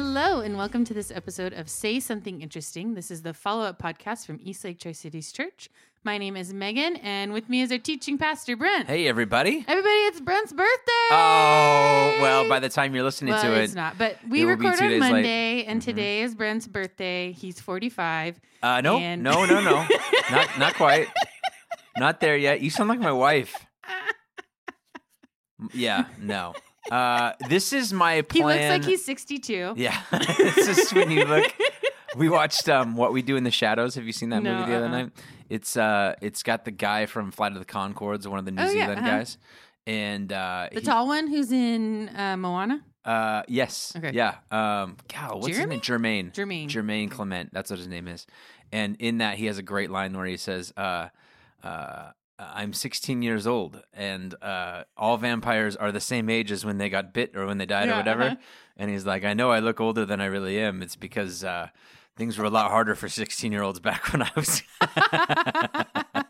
Hello, and welcome to this episode of Say Something Interesting. This is the follow up podcast from Eastlake Tri Cities Church. My name is Megan, and with me is our teaching pastor, Brent. Hey, everybody. Everybody, it's Brent's birthday. Oh, well, by the time you're listening well, to it, it's not. But we record on days late. Monday, and Mhm. today is Brent's birthday. He's 45. uh, no, and- no, no, no, not, not quite, not there yet. You sound like my wife. Yeah, no. Uh, this is my plan. He looks like he's 62. Yeah, it's when you look. We watched um, what we do in the shadows. Have you seen that No, movie the other uh-uh. night? It's uh, it's got the guy from Flight of the Conchords, one of the New Oh, yeah, Zealand uh-huh. guys, and uh, The he- tall one who's in uh, Moana? Uh, yes. Okay. Yeah. Um, God, what's his name? Jermaine. Jermaine. Jermaine Clement. That's what his name is. And in that, he has a great line where he says, uh, uh, I'm 16 years old, and uh, all vampires are the same age as when they got bit or when they died Yeah, or whatever. uh-huh. And he's like, I know I look older than I really am. It's because uh, things were a lot harder for 16 year olds back when I was. uh,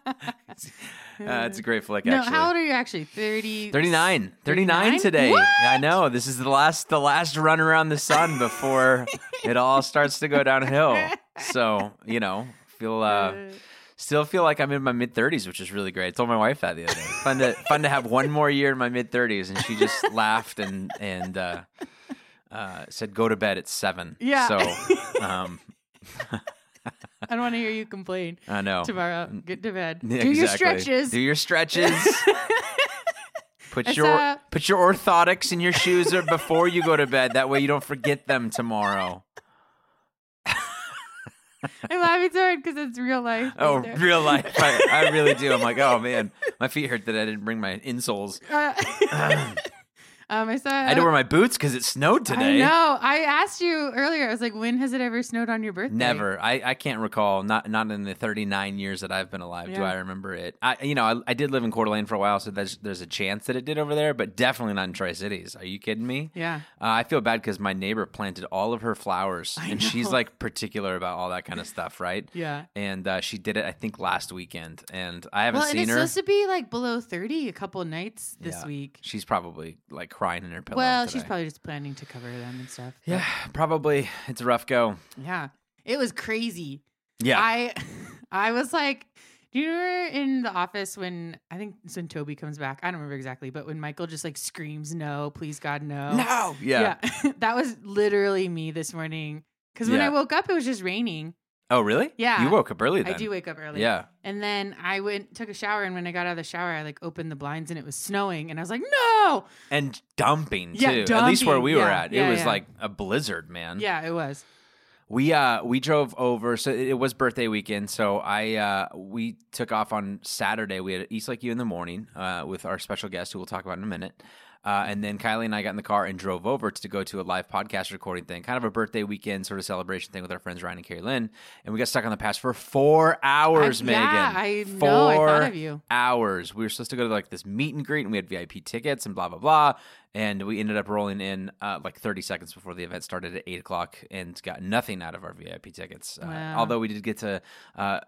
it's a great flick, no, actually. how old are you actually? 30. 39 39 39? today What? i know this is the last the last run around the sun before it all starts to go downhill so you know feel uh still feel like i'm in my mid 30s which is really great i told my wife that the other day fun to fun to have one more year in my mid 30s and she just laughed and and uh uh said go to bed at seven Yeah. so um I don't want to hear you complain i know tomorrow. Get to bed. Yeah, Do your stretches. do your stretches Put your put your orthotics in your shoes or before you go to bed. That way you don't forget them tomorrow. I'm laughing so hard because it's real life. Oh, real life. I, I really do. I'm like, oh man, my feet hurt that I didn't bring my insoles. Uh, um, I saw. I had to wear my boots because it snowed today. No. I asked you earlier. I was like, "When has it ever snowed on your birthday?" Never. I, I can't recall. Not not in the 39 years that I've been alive. Do I remember it? I you know I, I did live in Coeur d'Alene for a while, so there's there's a chance that it did over there, but definitely not in Tri Cities. Are you kidding me? Yeah. Uh, I feel bad because my neighbor planted all of her flowers, I and she's like particular about all that kind of stuff, right? Yeah. And uh, she did it, I think, last weekend, and I haven't Well, and seen it's her. supposed to be like below 30 a couple nights this Yeah. week. She's probably like crying in her pillow. Well, she's probably just planning to cover them and stuff. yeah, probably. It's a rough go. Yeah. It was crazy. Yeah, I I was like, do you remember in the office when I think it's when Toby comes back? I don't remember exactly, but when Michael just like screams, "No, please God, no!" no, yeah. that was literally me this morning. Because when Yeah. I woke up, it was just raining. Oh, really? Yeah. You woke up early then. I do wake up early. Yeah. And then I went took a shower, and when I got out of the shower, I like opened the blinds, and it was snowing, and I was like, "No!" And dumping too. Yeah, At least where dumping. we were at, yeah, it was yeah. like a blizzard, man. Yeah, it was. We uh we drove over so it was birthday weekend so I uh we took off on Saturday we had East Lake U in the morning uh with our special guest who we'll talk about in a minute uh, and then Kylie and I got in the car and drove over to go to a live podcast recording thing, kind of a birthday weekend sort of celebration thing with our friends Ryan and Carrie Lynn. And we got stuck on the pass for four hours, I, Megan. Yeah, I four know. I thought of you. hours. We were supposed to go to like this meet and greet, and we had VIP tickets and blah blah blah. And we ended up rolling in uh, like 30 seconds before the event started at eight o'clock, and got nothing out of our VIP tickets. Uh, Wow. although we did get to, uh,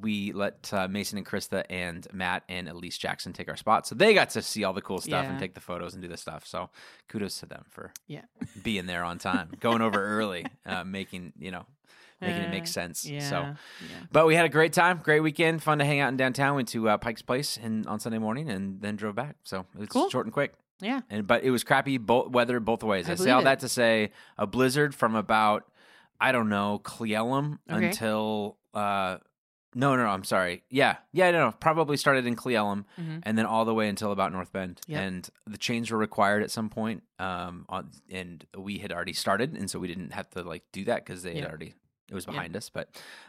we let uh, Mason and Krista and Matt and Elise Jackson take our spot, so they got to see all the cool stuff Yeah. and take the photos and do the stuff. So kudos to them for Yeah. being there on time, going over early, uh, making you know making it make Uh, sense. Yeah. So. yeah. But we had a great time, great weekend, fun to hang out in downtown. Went to uh, Pike's Place and on Sunday morning, and then drove back. So it was Cool. short and quick. Yeah. And but it was crappy bo- weather both ways. I I, say all it. that to say a blizzard from about I don't know Cle Elum Okay. until uh no no I'm sorry yeah yeah no, no probably started in Cle Elum Mhm. and then all the way until about North Bend Yep. and the chains were required at some point um on and we had already started and so we didn't have to like do that because they had already it was behind us but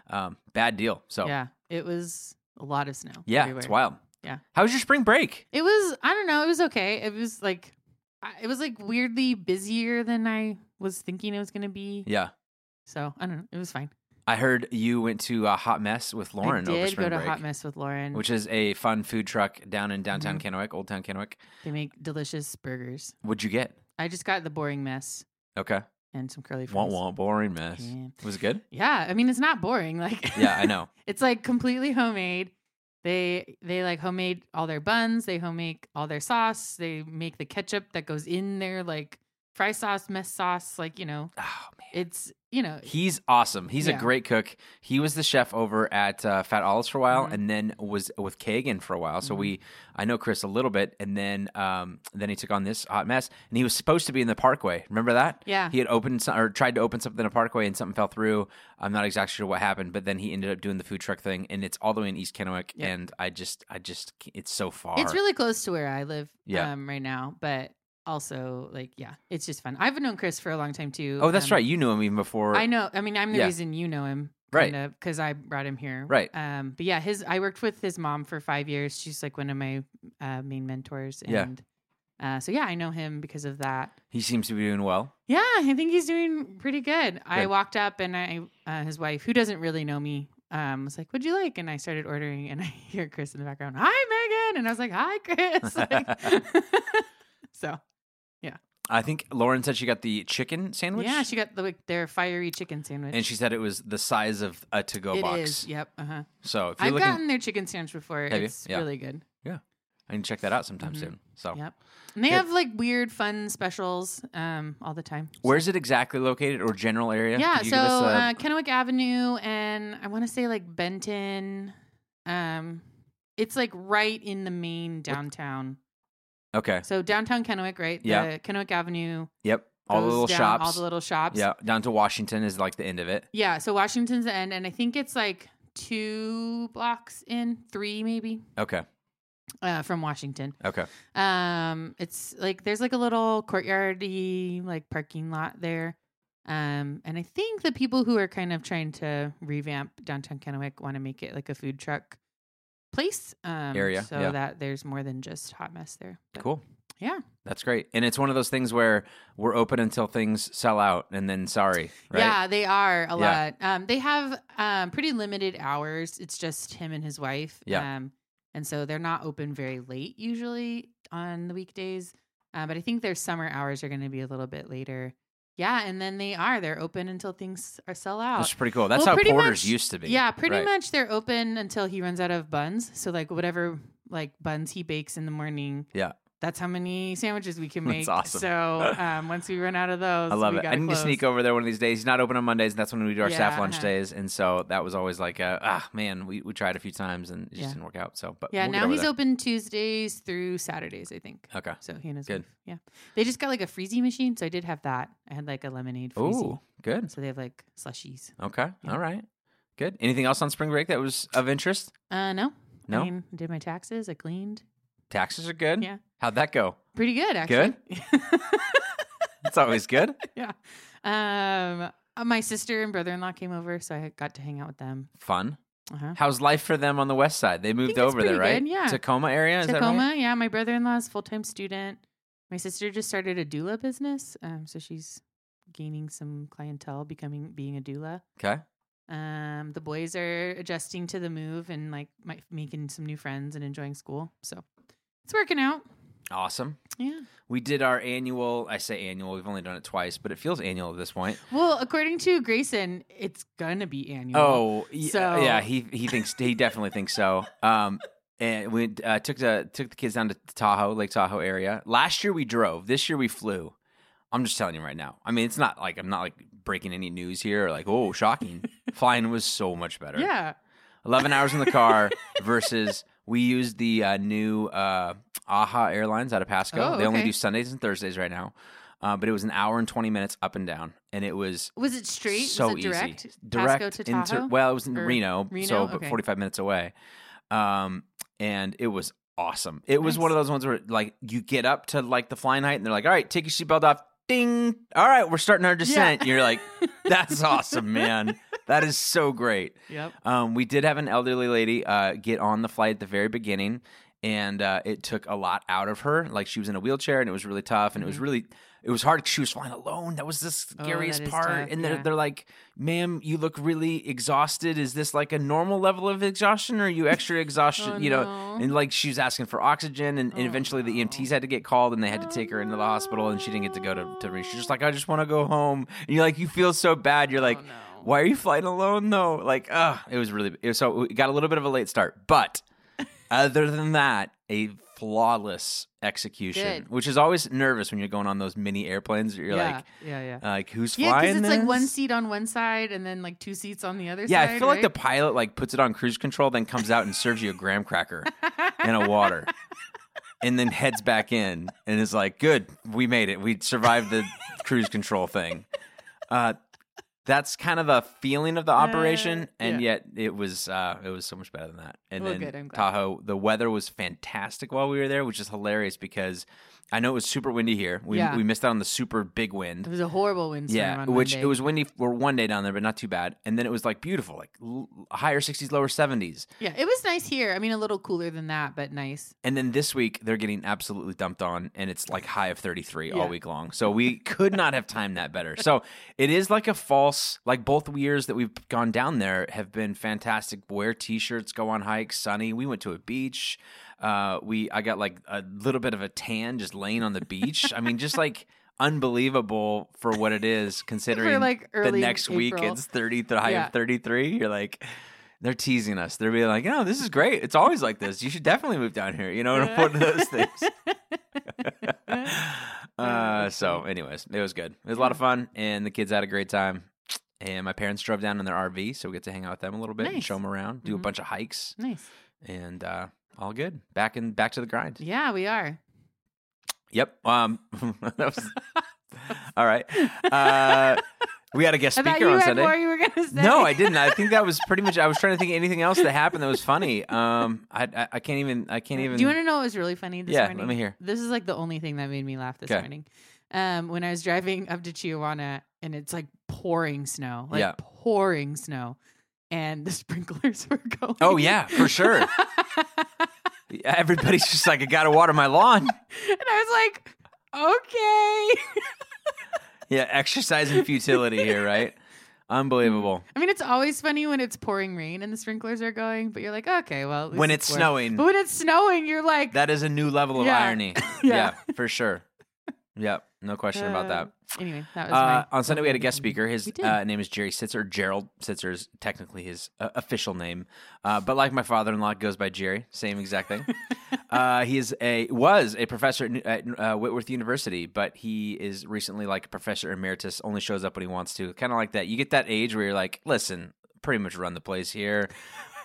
um bad deal so Yeah. It was a lot of snow. yeah, everywhere. it's wild. Yeah. How was your spring break? It was. I don't know. It was okay. It was like, it was like weirdly busier than I was thinking it was going to be. Yeah. So I don't know. It was fine. I heard you went to a hot mess with Lauren I over did go to break, Hot Mess with Lauren. which is a fun food truck down in downtown Mhm. Kennewick, Old Town Kennewick. they make delicious burgers. What'd you get? I just got the boring mess Okay. and some curly fries. Want want boring mess. Yeah. Was it good? Yeah, I mean it's not boring. Like Yeah, I know. it's like completely homemade. They they like homemade all their buns. They homemade all their sauce. They make the ketchup that goes in their like fry sauce, mess sauce, like you know, Oh man. it's you know, He's awesome. He's a great cook. He was the chef over at uh, Fat Olives for a while, Mhm. and then was with Kagan for a while. So Mhm. we, I know Chris a little bit, and then um, then he took on this hot mess, and he was supposed to be in the Parkway. Remember that? yeah, He had opened some, or tried to open something in a Parkway, and something fell through. I'm not exactly sure what happened, but then he ended up doing the food truck thing, and it's all the way in East Kennewick, Yep. and I just, I just, it's so far. it's really close to where I live. Yeah. um, right now, but also like yeah, it's just fun. I've known Chris for a long time too. Oh, that's Um, right. You knew him even before. I know. I mean, I'm the Yeah. reason you know him, Right. because I brought him here. Right. Um, but yeah, his I worked with his mom for five years. She's like one of my uh, main mentors. Yeah. Uh, so yeah, I know him because of that. He seems to be doing well. Yeah, I think he's doing pretty good. I walked up and I, uh, his wife, who doesn't really know me, um, was like, "What'd you like?" And I started ordering, and I hear Chris in the background, "Hi, Megan," and I was like, "Hi, Chris." Like, so I think Lauren said she got the chicken sandwich. yeah, she got the like, their fiery chicken sandwich. and she said it was the size of a to-go It box. is, Yep. Uh huh. So if you're I've looking, gotten their chicken sandwich before. Have you? It's Yeah. really good. Yeah, I can check that out sometime Mhm. soon. So Yep. And they have like weird, fun specials um, all the time. Where's it exactly located or general area? Yeah. Could you So give us a- uh, Kennewick Avenue and I want to say like Benton. Um, it's like right in the main downtown. Okay. So downtown Kennewick, right? Yeah. The Kennewick Avenue. Yep. All the little down, shops. All the little shops. yeah. Down to Washington is like the end of it. Yeah. So Washington's the end, and I think it's like two blocks in, three maybe, Okay. uh, from Washington. Okay. Um, it's like there's like a little courtyardy like parking lot there. Um, and I think the people who are kind of trying to revamp downtown Kennewick want to make it like a food truck place. Um, Area, so yeah. that there's more than just hot mess there. But, Cool. Yeah. That's great. And it's one of those things where we're open until things sell out and then sorry. Right? Yeah, they are a Yeah. lot. Um, they have um pretty limited hours. It's just him and his wife. Yeah. Um, and so they're not open very late usually on the weekdays. Uh, but I think their summer hours are going to be a little bit later. Yeah, and then they are. They're open until things are sell out. That's pretty cool. That's Well, how Porter's much- used to be. Yeah, pretty Right. much they're open until he runs out of buns. So like whatever like buns he bakes in the morning. Yeah. That's how many sandwiches we can That's make. awesome. So um, once we run out of those, I love it. I need to sneak over there one of these days. He's not open on Mondays, and that's when we do our staff lunch uh-huh. days. And so that was always like, a, ah, man, we, we tried a few times and it just Yeah. didn't work out. So, but Yeah, we'll now he's there. open Tuesdays through Saturdays, I think. Okay. So he and his Good. wife. Yeah. They just got like a freezy machine, so I did have that. I had like a lemonade. Ooh, good. So they have like slushies. Okay. Yeah. All right. Good. Anything else on spring break that was of interest? Uh no. No? I mean, I did my taxes, I cleaned. Taxes are good. Yeah. How'd that go? Pretty good actually. Good. That's always good. yeah. Um uh, my sister and brother-in-law came over, so I got to hang out with them. Fun. Uh-huh. How's life for them on the west side? They moved over there, right? good, yeah. Tacoma area, is Tacoma, that right? yeah. My brother-in-law is full-time student. My sister just started a doula business, um, so she's gaining some clientele, becoming being a doula. Okay. Um, the boys are adjusting to the move and like mi- making some new friends and enjoying school. So it's working out. Awesome. Yeah. We did our annual, I say annual, we've only done it twice, but it feels annual at this point. Well, according to Grayson, it's gonna be annual. Oh, y- So- yeah, he he thinks he definitely thinks so. Um, and we uh, took the took the kids down to Tahoe, Lake Tahoe area. Last year we drove. This year we flew. I'm just telling you right now. I mean, it's not like I'm not like breaking any news here. Or like, oh, shocking. Flying was so much better. yeah. 11 hours in the car versus we used the uh, new uh, AHA Airlines out of Pasco. Oh, They only do Sundays and Thursdays right now. Uh, but it was an hour and 20 minutes up and down. And it was Was it straight? so was it direct? easy. Direct Pasco to into well, it was in Reno, Reno? so but Okay. 45 minutes away. Um, and it was awesome. It was Nice. one of those ones where like you get up to like the flying height and they're like, "All right, take your seatbelt off." Ding. All right, we're starting our descent. Yeah. You're like, "That's awesome, man. That is so great." Yep. Um, we did have an elderly lady uh, get on the flight at the very beginning, and uh, it took a lot out of her. Like she was in a wheelchair, and it was really tough, and it was Mhm. really it was hard she was flying alone. That was the Oh, scariest is part. tough, and they're yeah. they're like, "Ma'am, you look really exhausted. Is this like a normal level of exhaustion, or are you extra exhaustion? Oh, you know?" no. And like she was asking for oxygen, and, and Oh, eventually the. EMTs had to get called, and they had to Oh, take her into the hospital, and she didn't get to go to to. She's just like, "I just want to go home." And you're like, you feel so bad. You're like, oh, no. why are you flying alone though? Like, uh, it was really it was, so we got a little bit of a late start, but other than that, a flawless execution, Good. which is always nervous when you're going on those mini airplanes. You're yeah, like, yeah, yeah. uh, like who's Yeah, flying? because it's like one seat on one side and then like two seats on the other Yeah, side. I feel like the pilot like puts it on cruise control, then comes out and serves you a graham cracker and a water, and then heads back in and is like, "Good, we made it. We survived the cruise control thing." Uh, that's kind of a feeling of the operation, and yeah. yet it was uh, it was so much better than that. And Well, then good, Tahoe, the weather was fantastic while we were there, which is hilarious because I know it was super windy here. We Yeah. we missed out on the super big wind. It was a horrible windstorm. Yeah, on which Monday. it was windy for one day down there, but not too bad. And then it was like beautiful, like l- higher 60s, lower 70s. Yeah, it was nice here. I mean, a little cooler than that, but nice. And then this week they're getting absolutely dumped on, and it's like high of 33 Yeah. all week long. So we could not have timed that better. So it is like a false, like both years that we've gone down there have been fantastic. Wear t-shirts, go on hikes, sunny. We went to a beach. Uh, we I got like a little bit of a tan just laying on the beach. I mean, just like unbelievable for what it is, considering like, the next week it's 30 the high Yeah. of 33. You're like. They're teasing us. They're being like, "No, this is great. It's always like this. You should definitely move down here." You know, one of those things. uh, so, anyways, it was good. It was a lot of fun, and the kids had a great time. And my parents drove down in their RV, so we get to hang out with them a little bit and show them around, do a Mhm. bunch of hikes, nice. and uh, all good. Back in, back to the grind. Yeah, we are. Yep. Um, was all right. Uh, we had a guest speaker you on Sunday. more you were gonna say. No, I didn't. I think that was pretty much. I was trying to think of anything else that happened that was funny. Um, I, I, I can't even. I can't even. Do you want to know what was really funny this Yeah, morning? let me hear. This is like the only thing that made me laugh this 'Kay. morning. Um, when I was driving up to Chihuahua and it's like pouring snow, like Yeah. pouring snow, and the sprinklers were going. Oh yeah, for sure. Everybody's just like, I gotta water my lawn. and I was like, okay. Yeah, exercising futility here, right? Unbelievable. I mean, it's always funny when it's pouring rain and the sprinklers are going, but you're like, okay, well, When it's snowing, But when it's snowing, you're like, that is a new level of Yeah. irony. Yeah. yeah, for sure. Yep, no question about that. uh, Anyway, that was Uh, my on Sunday, we had a guest speaker. His We did. uh, name is Jerry Sittser. Gerald Sittser is technically his uh, official name, uh, but like my father-in-law, it goes by Jerry. Same exact thing. uh, he is a was a professor at, at uh, Whitworth University, but he is recently like a professor emeritus. Only shows up when he wants to. Kind of like that. You get that age where you're like, listen, pretty much run the place here.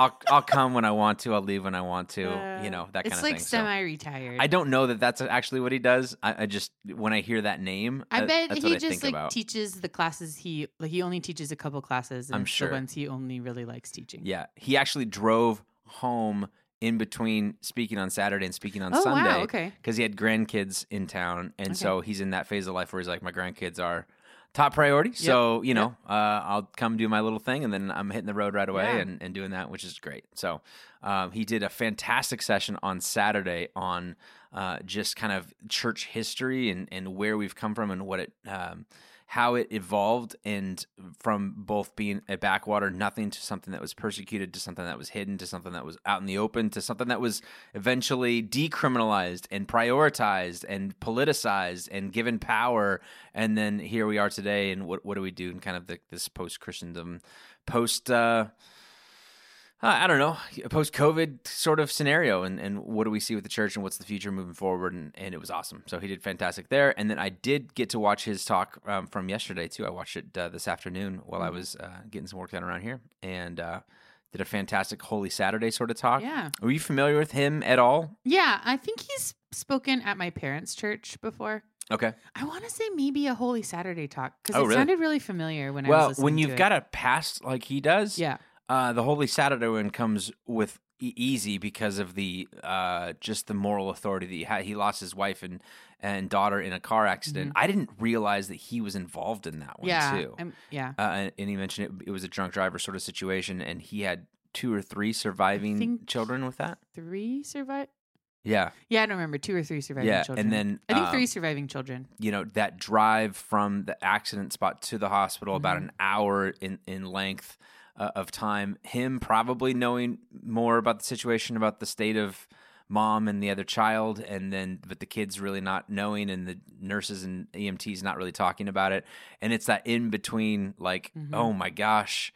I'll I'll come when I want to. I'll leave when I want to. Uh, you know that kind of like thing. So- semi-retired. I don't know that that's actually what he does. I, I just when I hear that name, I that- bet he just like about. teaches the classes he like. He only teaches a couple classes. And I'm sure. the ones he only really likes teaching. Yeah, he actually drove home in between speaking on Saturday and speaking on Oh Sunday wow. Okay. because he had grandkids in town, and Okay. so he's in that phase of life where he's like, my grandkids are top priority. So you know, uh, I'll come do my little thing, and then I'm hitting the road right away Yeah. and, and doing that, which is great. So um, he did a fantastic session on Saturday on uh, just kind of church history and and where we've come from and what it. Um, how it evolved and from both being a backwater nothing to something that was persecuted to something that was hidden to something that was out in the open to something that was eventually decriminalized and prioritized and politicized and given power. And then here we are today and what what do we do in kind of the, this post Christendom post uh uh, I don't know, A post COVID sort of scenario, and, and what do we see with the church, and what's the future moving forward, and, and it was awesome. So he did fantastic there, and then I did get to watch his talk um, from yesterday too. I watched it uh, this afternoon while I was uh, getting some work done around here, and uh, did a fantastic Holy Saturday sort of talk. Yeah. Are you familiar with him at all? Yeah. I think he's spoken at my parents' church before. Okay. I want to say maybe a Holy Saturday talk because Oh, it really? sounded really familiar when I was Well, when you've it. got a past like he does, yeah. Uh, the Holy Saturday one comes with e- easy because of the uh, just the moral authority that he had. He lost his wife and and daughter in a car accident. I didn't realize that he was involved in that one Mm-hmm. Yeah. too. I'm- yeah. Uh, and, and he mentioned it, it was a drunk driver sort of situation, and he had two or three surviving children with that. Three survive. Yeah, Yeah, I don't remember two or three surviving yeah, children. and then I think um, three surviving children. you know that drive from the accident spot to the hospital about Mhm. an hour in in length uh, of time him probably knowing more about the situation about the state of mom and the other child and then but the kids really not knowing and the nurses and EMTs not really talking about it and it's that in between like Mhm. oh my gosh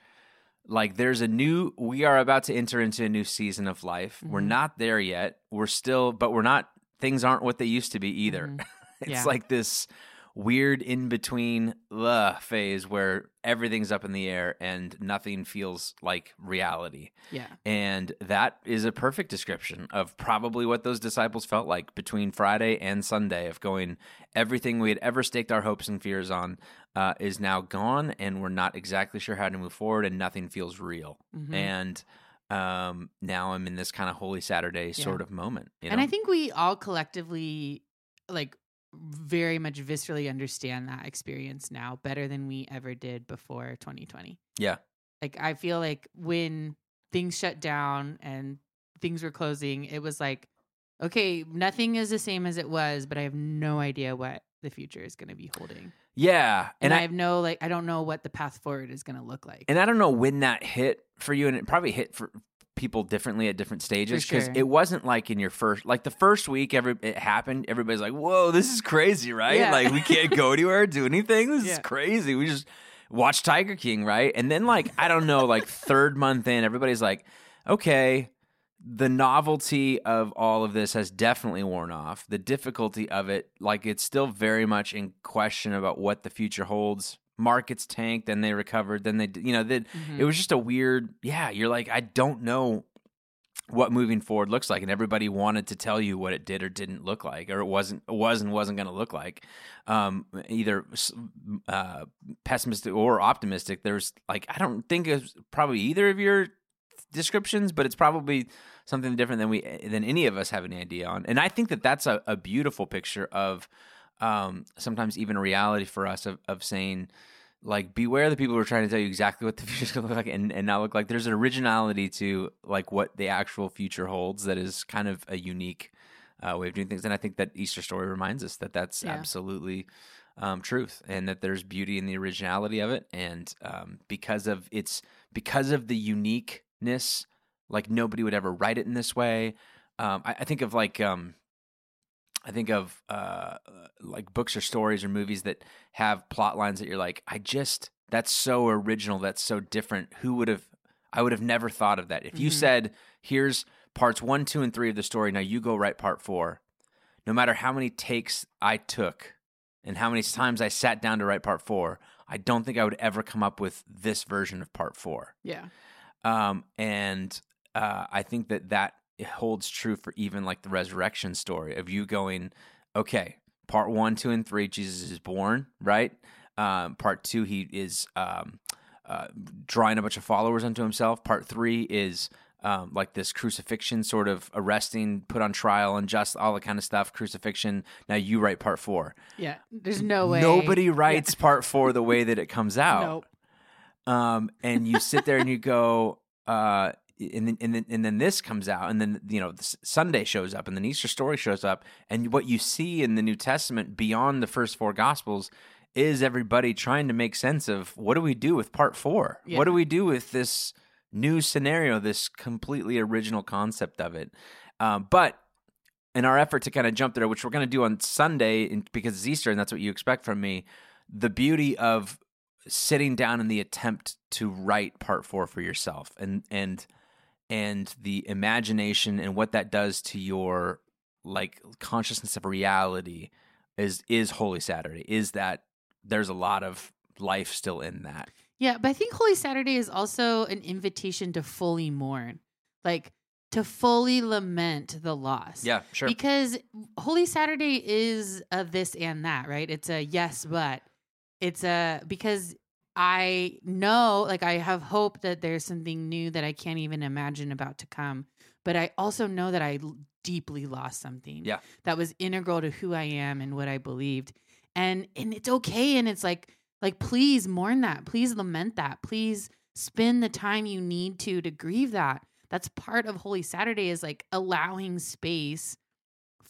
like there's a new we are about to enter into a new season of life. We're Mhm. not there yet. We're still but we're not things aren't what they used to be either. Mhm. it's Yeah. like this weird in between the phase where everything's up in the air and nothing feels like reality. Yeah. And that is a perfect description of probably what those disciples felt like between Friday and Sunday of going, everything we had ever staked our hopes and fears on uh, is now gone, and we're not exactly sure how to move forward, and nothing feels real. Mhm. And um, now I'm in this kind of Holy Saturday sort of moment. You know? And I think we all collectively like very much viscerally understand that experience now better than we ever did before 2020. yeah. Like I feel like when things shut down and things were closing, it was like, okay, nothing is the same as it was, but I have no idea what the future is going to be holding. Yeah. And, And, I, I, have no like I don't know what the path forward is going to look like. and I don't know when that hit for you, and it probably hit for people differently at different stages because sure. it wasn't like in your first like the first week every it happened everybody's like whoa this is crazy right? Yeah. like we can't go anywhere do anything? This is crazy. We just watch tiger king right? And then like i don't know like third month in everybody's like okay the novelty of all of this has definitely worn off. The difficulty of it like it's still very much in question about what the future holds markets tanked then they recovered then they you know that Mhm. it was just a weird yeah you're like i don't know what moving forward looks like and everybody wanted to tell you what it did or didn't look like or it wasn't it was and wasn't going to look like um either uh pessimistic or optimistic there's like i don't think it's probably either of your descriptions but it's probably something different than we than any of us have any idea on and i think that that's a, a beautiful picture of um sometimes even a reality for us of, of saying like beware the people who are trying to tell you exactly what the future is going to look like and, and not look like. There's an originality to like what the actual future holds that is kind of a unique uh, way of doing things. And i think that easter story reminds us that that's Yeah. absolutely um, truth and that there's beauty in the originality of it. And um, because of its because of the uniqueness like nobody would ever write it in this way. Um, I, I think of like um, I think of uh, like books or stories or movies that have plot lines that you're like, I just that's so original, that's so different. Who would have? I would have never thought of that. If you Mhm. said, "Here's parts one, two, and three of the story. Now you go write part four. No matter how many takes I took and how many times I sat down to write part four, I don't think I would ever come up with this version of part four. yeah. Um, and uh, I think that that holds true for even like the resurrection story of you going, okay, part one, two, and three, Jesus is born, right? Um, part two, he is um, uh, drawing a bunch of followers unto himself. Part three is um, like this crucifixion, sort of arresting, put on trial, and just all the kind of stuff. Crucifixion. Now you write part four. Yeah. There's no way. Nobody writes part four the way that it comes out Nope. um, and you sit there and you go, uh, and then, and then and then this comes out, and then you know the Sunday shows up, and then Easter story shows up, and what you see in the New Testament beyond the first four Gospels is everybody trying to make sense of what do we do with part four? Yeah. What do we do with this new scenario, this completely original concept of it? Um, but in our effort to kind of jump there, which we're going to do on Sunday in, because it's Easter and that's what you expect from me, the beauty of sitting down in the attempt to write part four for yourself and and and the imagination and what that does to your like consciousness of reality is is Holy Saturday. Is that there's a lot of life still in that. Yeah, but I think Holy Saturday is also an invitation to fully mourn, like to fully lament the loss. Yeah, sure. Because Holy Saturday is a this and that, right? It's a yes, but it's a because I know, like, I have hope that there's something new that I can't even imagine about to come. But I also know that I l- deeply lost something Yeah. that was integral to who I am and what I believed. And and it's okay. And it's like, like, please mourn that. Please lament that. Please spend the time you need to to grieve that. That's part of Holy Saturday is like allowing space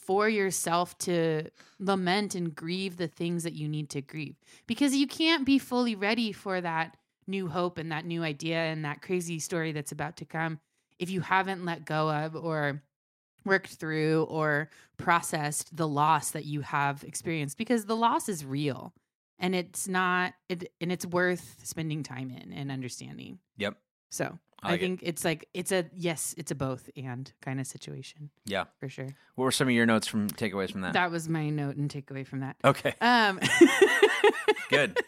for yourself to lament and grieve the things that you need to grieve. Because you can't be fully ready for that new hope and that new idea and that crazy story that's about to come if you haven't let go of or worked through or processed the loss that you have experienced. Because the loss is real and it's not it, and it's worth spending time in and understanding. Yep. So I I, like it. think it's like it's a yes, it's a both and kind of situation Yeah. for sure. What were some of your notes from takeaways from that? That was my note and takeaway from that. okay. Um, Good.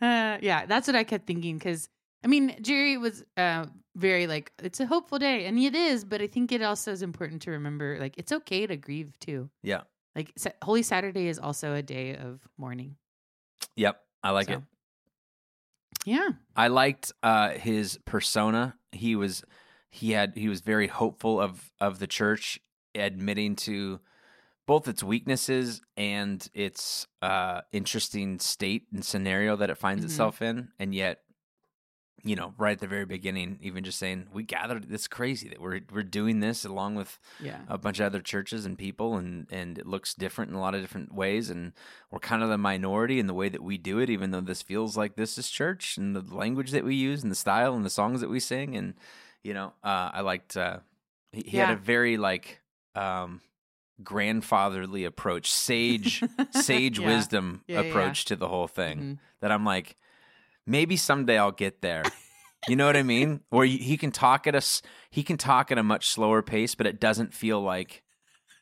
Uh, yeah, that's what I kept thinking because I mean Jerry was uh very like it's a hopeful day and it is, but I think it also is important to remember like it's okay to grieve too. Yeah. Like Holy Saturday is also a day of mourning. Yep. I like So, it. Yeah, I liked uh, his persona. He was he had he was very hopeful of of the church, admitting to both its weaknesses and its uh, interesting state and scenario that it finds Mhm. itself in, and yet. You know, right at the very beginning, even just saying we gathered. It's crazy that we're we're doing this along with yeah, a bunch of other churches and people and and it looks different in a lot of different ways and we're kind of the minority in the way that we do it even though this feels like this is church and the language that we use and the style and the songs that we sing and you know uh i liked uh he, he had a very like um grandfatherly approach sage sage Yeah. wisdom Yeah, yeah, approach to the whole thing Mhm. that i'm like maybe someday i'll get there you know what I mean? Where he he can talk at us, he can talk at a much slower pace, but it doesn't feel like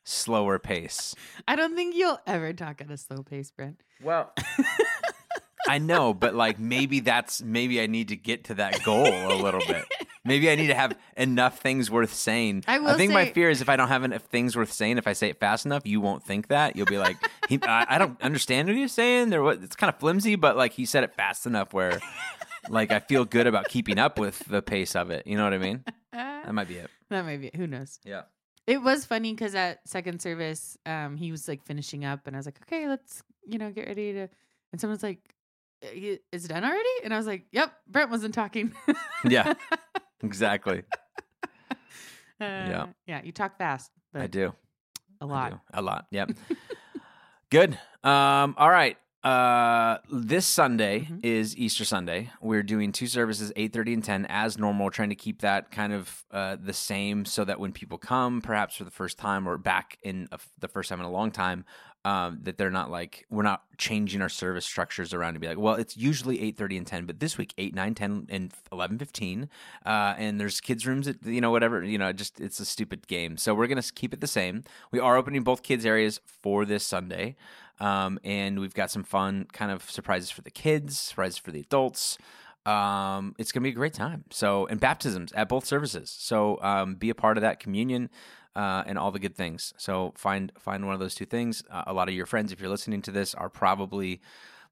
slower pace. I don't think you'll ever talk at a slow pace, Brent. Well, I know, but like maybe that's maybe I need to get to that goal a little bit. Maybe I need to have enough things worth saying. I will think my fear is if I don't have enough things worth saying, if I say it fast enough, you won't think that. You'll be like, he, I, I don't understand what he's saying. What? It's kind of flimsy, but like he said it fast enough where, like, I feel good about keeping up with the pace of it. You know what I mean? That might be it. that might be it. Who knows? Yeah. It was funny because at second service, um, he was like finishing up, and I was like, "Okay, let's you know get ready to." And someone's like, "Uh, "Is it done already?" And I was like, "Yep." Brent wasn't talking. Yeah. Exactly. Uh, Yeah. yeah. You talk fast, I do. a lot. A lot. Yep. Good. Um, all right. Uh, this Sunday Mhm. is Easter Sunday. We're doing two services, eight thirty and ten, as normal. Trying to keep that kind of uh, the same, so that when people come, perhaps for the first time or back in a, the first time in a long time, um, that they're not like we're not changing our service structures around to be like, well, it's usually eight thirty and ten, but this week eight, nine, ten, and eleven fifteen, uh, and there's kids rooms at you know whatever you know just it's a stupid game. So we're gonna keep it the same. We are opening both kids areas for this Sunday. Um, and we've got some fun kind of surprises for the kids, surprises for the adults. Um, it's gonna be a great time. So, and baptisms at both services. So, um, be a part of that communion. Uh, and all the good things. So find find one of those two things. Uh, a lot of your friends, if you're listening to this, are probably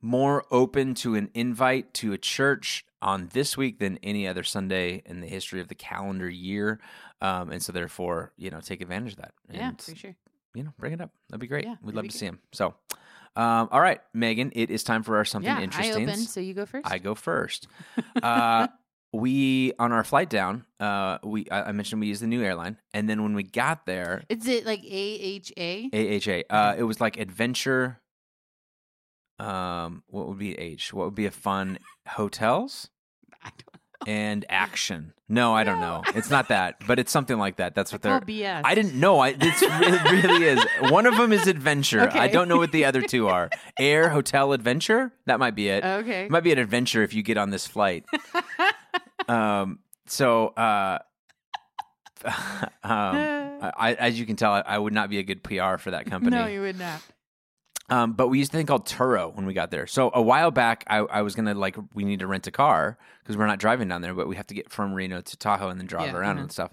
more open to an invite to a church on this week than any other Sunday in the history of the calendar year. Um, and so, therefore, you know, take advantage of that. Yeah, And for sure. you know, bring it up. That'd be great. Yeah, We'd love to good. see him. So, um, all right, Megan, it is time for our something Yeah, I interesting. open, so you go first. I go first. uh, we on our flight down, uh, we I, I mentioned we used the new airline, and then when we got there, Is it like AHA? AHA, uh, it was like adventure. Um, what would be H? What would be a fun hotels I don't and action? No, I don't know. It's not that, but it's something like that. That's what they're. BS. I didn't know. I it's, it really is. One of them is adventure. I Okay. don't know what the other two are. Air, hotel, adventure. That might be it. Okay. It might be an adventure if you get on this flight. um. So, uh, um, I, as you can tell, I, I would not be a good PR for that company. no, you would not. Um, but we used a thing called Turo when we got there. So a while back, I, I was gonna like we need to rent a car because we're not driving down there, but we have to get from Reno to Tahoe and then drive Yeah, around uh-huh. and stuff.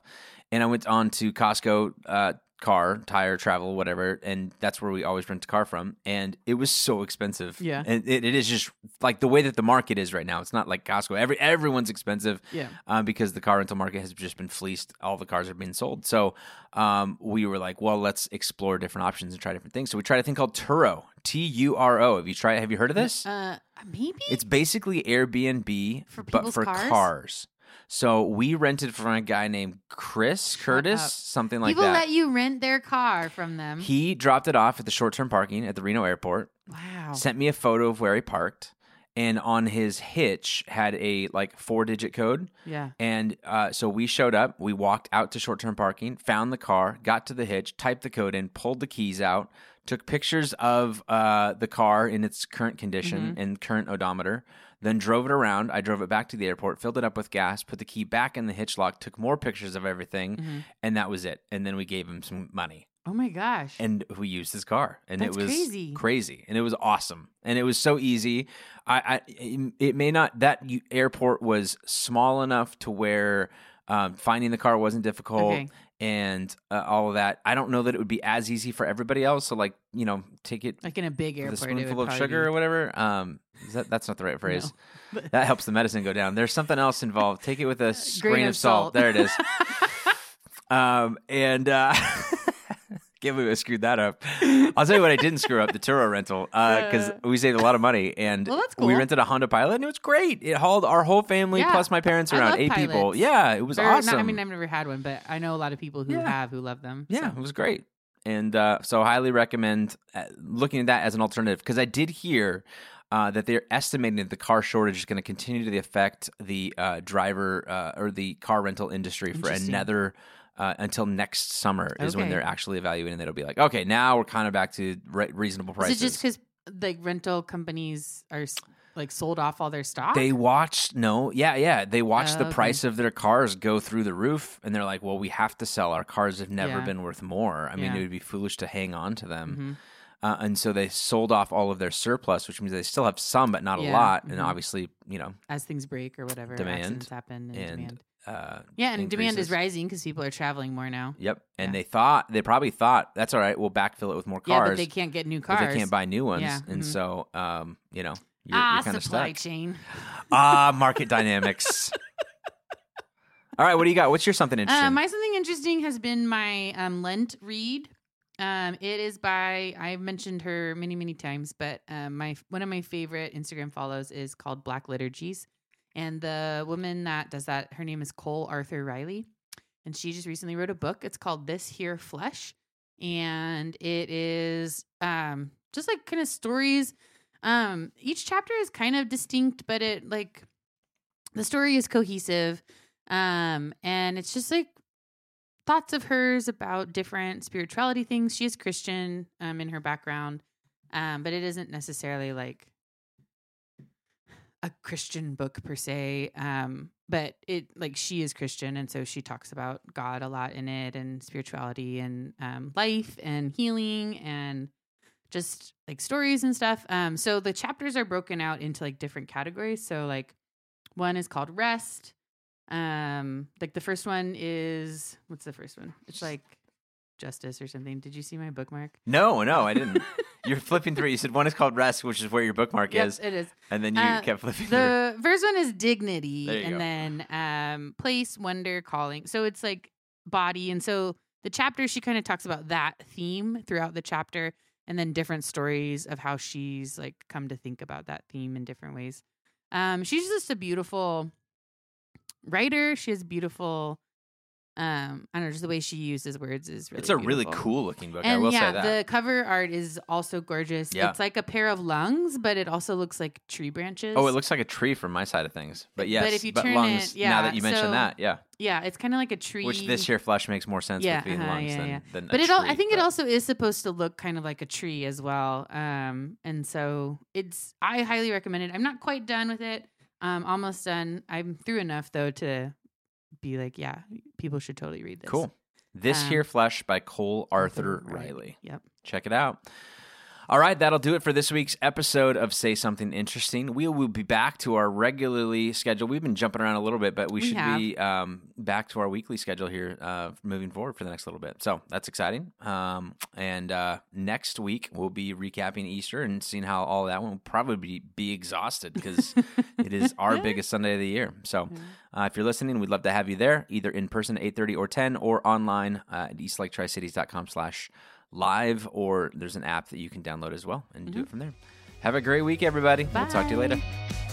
And I went on to Costco, uh, car, tire, travel, whatever, and that's where we always rent a car from. And it was so expensive. Yeah. and it, it is just like the way that the market is right now. It's not like Costco. Every everyone's expensive Yeah. um, because the car rental market has just been fleeced. All the cars are being sold. So um, we were like, well, let's explore different options and try different things. So we tried a thing called Turo, T U R O. Have you tried? Have you heard of this? Uh, maybe. It's basically Airbnb, For but for cars? cars. So we rented from a guy named Chris Curtis, something like that. People that. let you rent their car from them. he dropped it off at the short-term parking at the Reno airport. wow. Sent me a photo of where he parked, and on his hitch had a like four-digit code. yeah. And uh, so we showed up. We walked out to short term parking, found the car, got to the hitch, typed the code in, pulled the keys out, took pictures of uh, the car in its current condition Mm-hmm. and current odometer. Then drove it around. I drove it back to the airport, filled it up with gas, put the key back in the hitch lock, took more pictures of everything, Mhm. and that was it. And then we gave him some money Oh my gosh. and we used his car and That's it was crazy. crazy and it was awesome and it was so easy i, I it may not that airport was small enough to where um, finding the car wasn't difficult Okay. and uh, all of that i don't know that it would be as easy for everybody else so like you know take it like in a big with a spoonful of sugar be- or whatever um that, that's not the right phrase No. that helps the medicine go down there's something else involved take it with a grain of of salt. salt. there it is um and uh can't believe I screwed that up. I'll tell you what I didn't screw up: the Turo rental, because Uh. we saved a lot of money, and Well, that's we rented a Honda Pilot, and it was great. It hauled our whole family Yeah. plus my parents around eight people. Yeah, it was Or not- awesome. I mean, I've never had one, but I know a lot of people who Yeah. have who love them. yeah, so. it was great, and uh, so highly recommend uh, looking at that as an alternative because I did hear. Uh, that they're estimating that the car shortage is going to continue to affect the uh, driver uh, or the car rental industry for another uh, until next summer is when they're actually evaluating. that It'll be like, okay, now we're kind of back to re- reasonable prices. Is it just because like rental companies are like sold off all their stock? They watched no, yeah, yeah. They watched Oh, the okay. price of their cars go through the roof, and they're like, "Well, we have to sell. Our cars have never Yeah. been worth more. I mean, Yeah. it would be foolish to hang on to them." Mhm. Uh, and so they sold off all of their surplus, which means they still have some, but not a Yeah, lot. mhm. And obviously, you know, as things break or whatever Demand accidents happen and, and demand. uh, Yeah, and demand is rising because people are traveling more now. Yep. And Yeah. they thought they probably thought that's all right. We'll backfill it with more cars. Yeah, but they can't get new cars. they can't buy new ones. Yeah, And mhm. so, um, you know, you're, ah, you're kind of supply stuck. chain. ah, market dynamics. All right, what do you got? What's your something interesting? Uh, my something interesting has been my um, Lent read. Um, it is by I've mentioned her many many times, but um, my one of my favorite Instagram follows is called Black Liturgies, and the woman that does that, her name is Cole Arthur Riley, and she just recently wrote a book. It's called This Here Flesh, and it is um, just like kind of stories. Um, each chapter is kind of distinct, but it like the story is cohesive um and it's just like thoughts of hers about different spirituality things. She is christian um in her background um but it isn't necessarily like a christian book per se um but it like she is christian and so she talks about god a lot in it and spirituality and um life and healing and just like stories and stuff. Um so the chapters are broken out into like different categories. So like one is called rest um, like the first one is what's the first one? It's like justice or something. Did you see my bookmark? no, no, I didn't. You're flipping through. You said one is called rest, which is where your bookmark Yep, is, it is. and then you Uh, kept flipping through. The first one is dignity, and go. then um, place, wonder, calling. So it's like body, and so the chapter she kind of talks about that theme throughout the chapter, and then different stories of how she's like come to think about that theme in different ways. Um, she's just a beautiful writer. She has beautiful. Um, I don't know, just the way she uses words is really. it's a really cool looking book. I And will yeah, say that. the cover art is also gorgeous. Yeah. It's like a pair of lungs, but it also looks like tree branches. oh, it looks like a tree from my side of things. But yes, but if you turn lungs. it- yeah, now that you mention so- that, yeah, yeah, it's kind of like a tree. which this here flesh makes more sense Yeah, with being uh-huh, lungs yeah, than, yeah. than but it all, I think it also is supposed to look kind of like a tree as well. Um, and so it's I highly recommend it. I'm not quite done with it. Um, almost done. I'm through enough though to be like, yeah, people should totally read this. cool. This Um, here flesh by Cole Arthur Arthur Riley. Riley. Yep. Check it out. All right, that'll do it for this week's episode of Say Something Interesting. We will be back to our regularly scheduled. We've been jumping around a little bit, but we, We should have. be um, back to our weekly schedule here uh, moving forward for the next little bit. So that's exciting. Um, and uh, next week we'll be recapping Easter and seeing how all that will probably be, be exhausted because it is our biggest Sunday of the year. So uh, if you're listening, we'd love to have you there, either in person at 8.30 or 10 or online uh, at eastlaketricities.com slash live or there's an app that you can download as well and do mm-hmm. it from there. Have a great week, everybody. We'll talk to you later. Bye.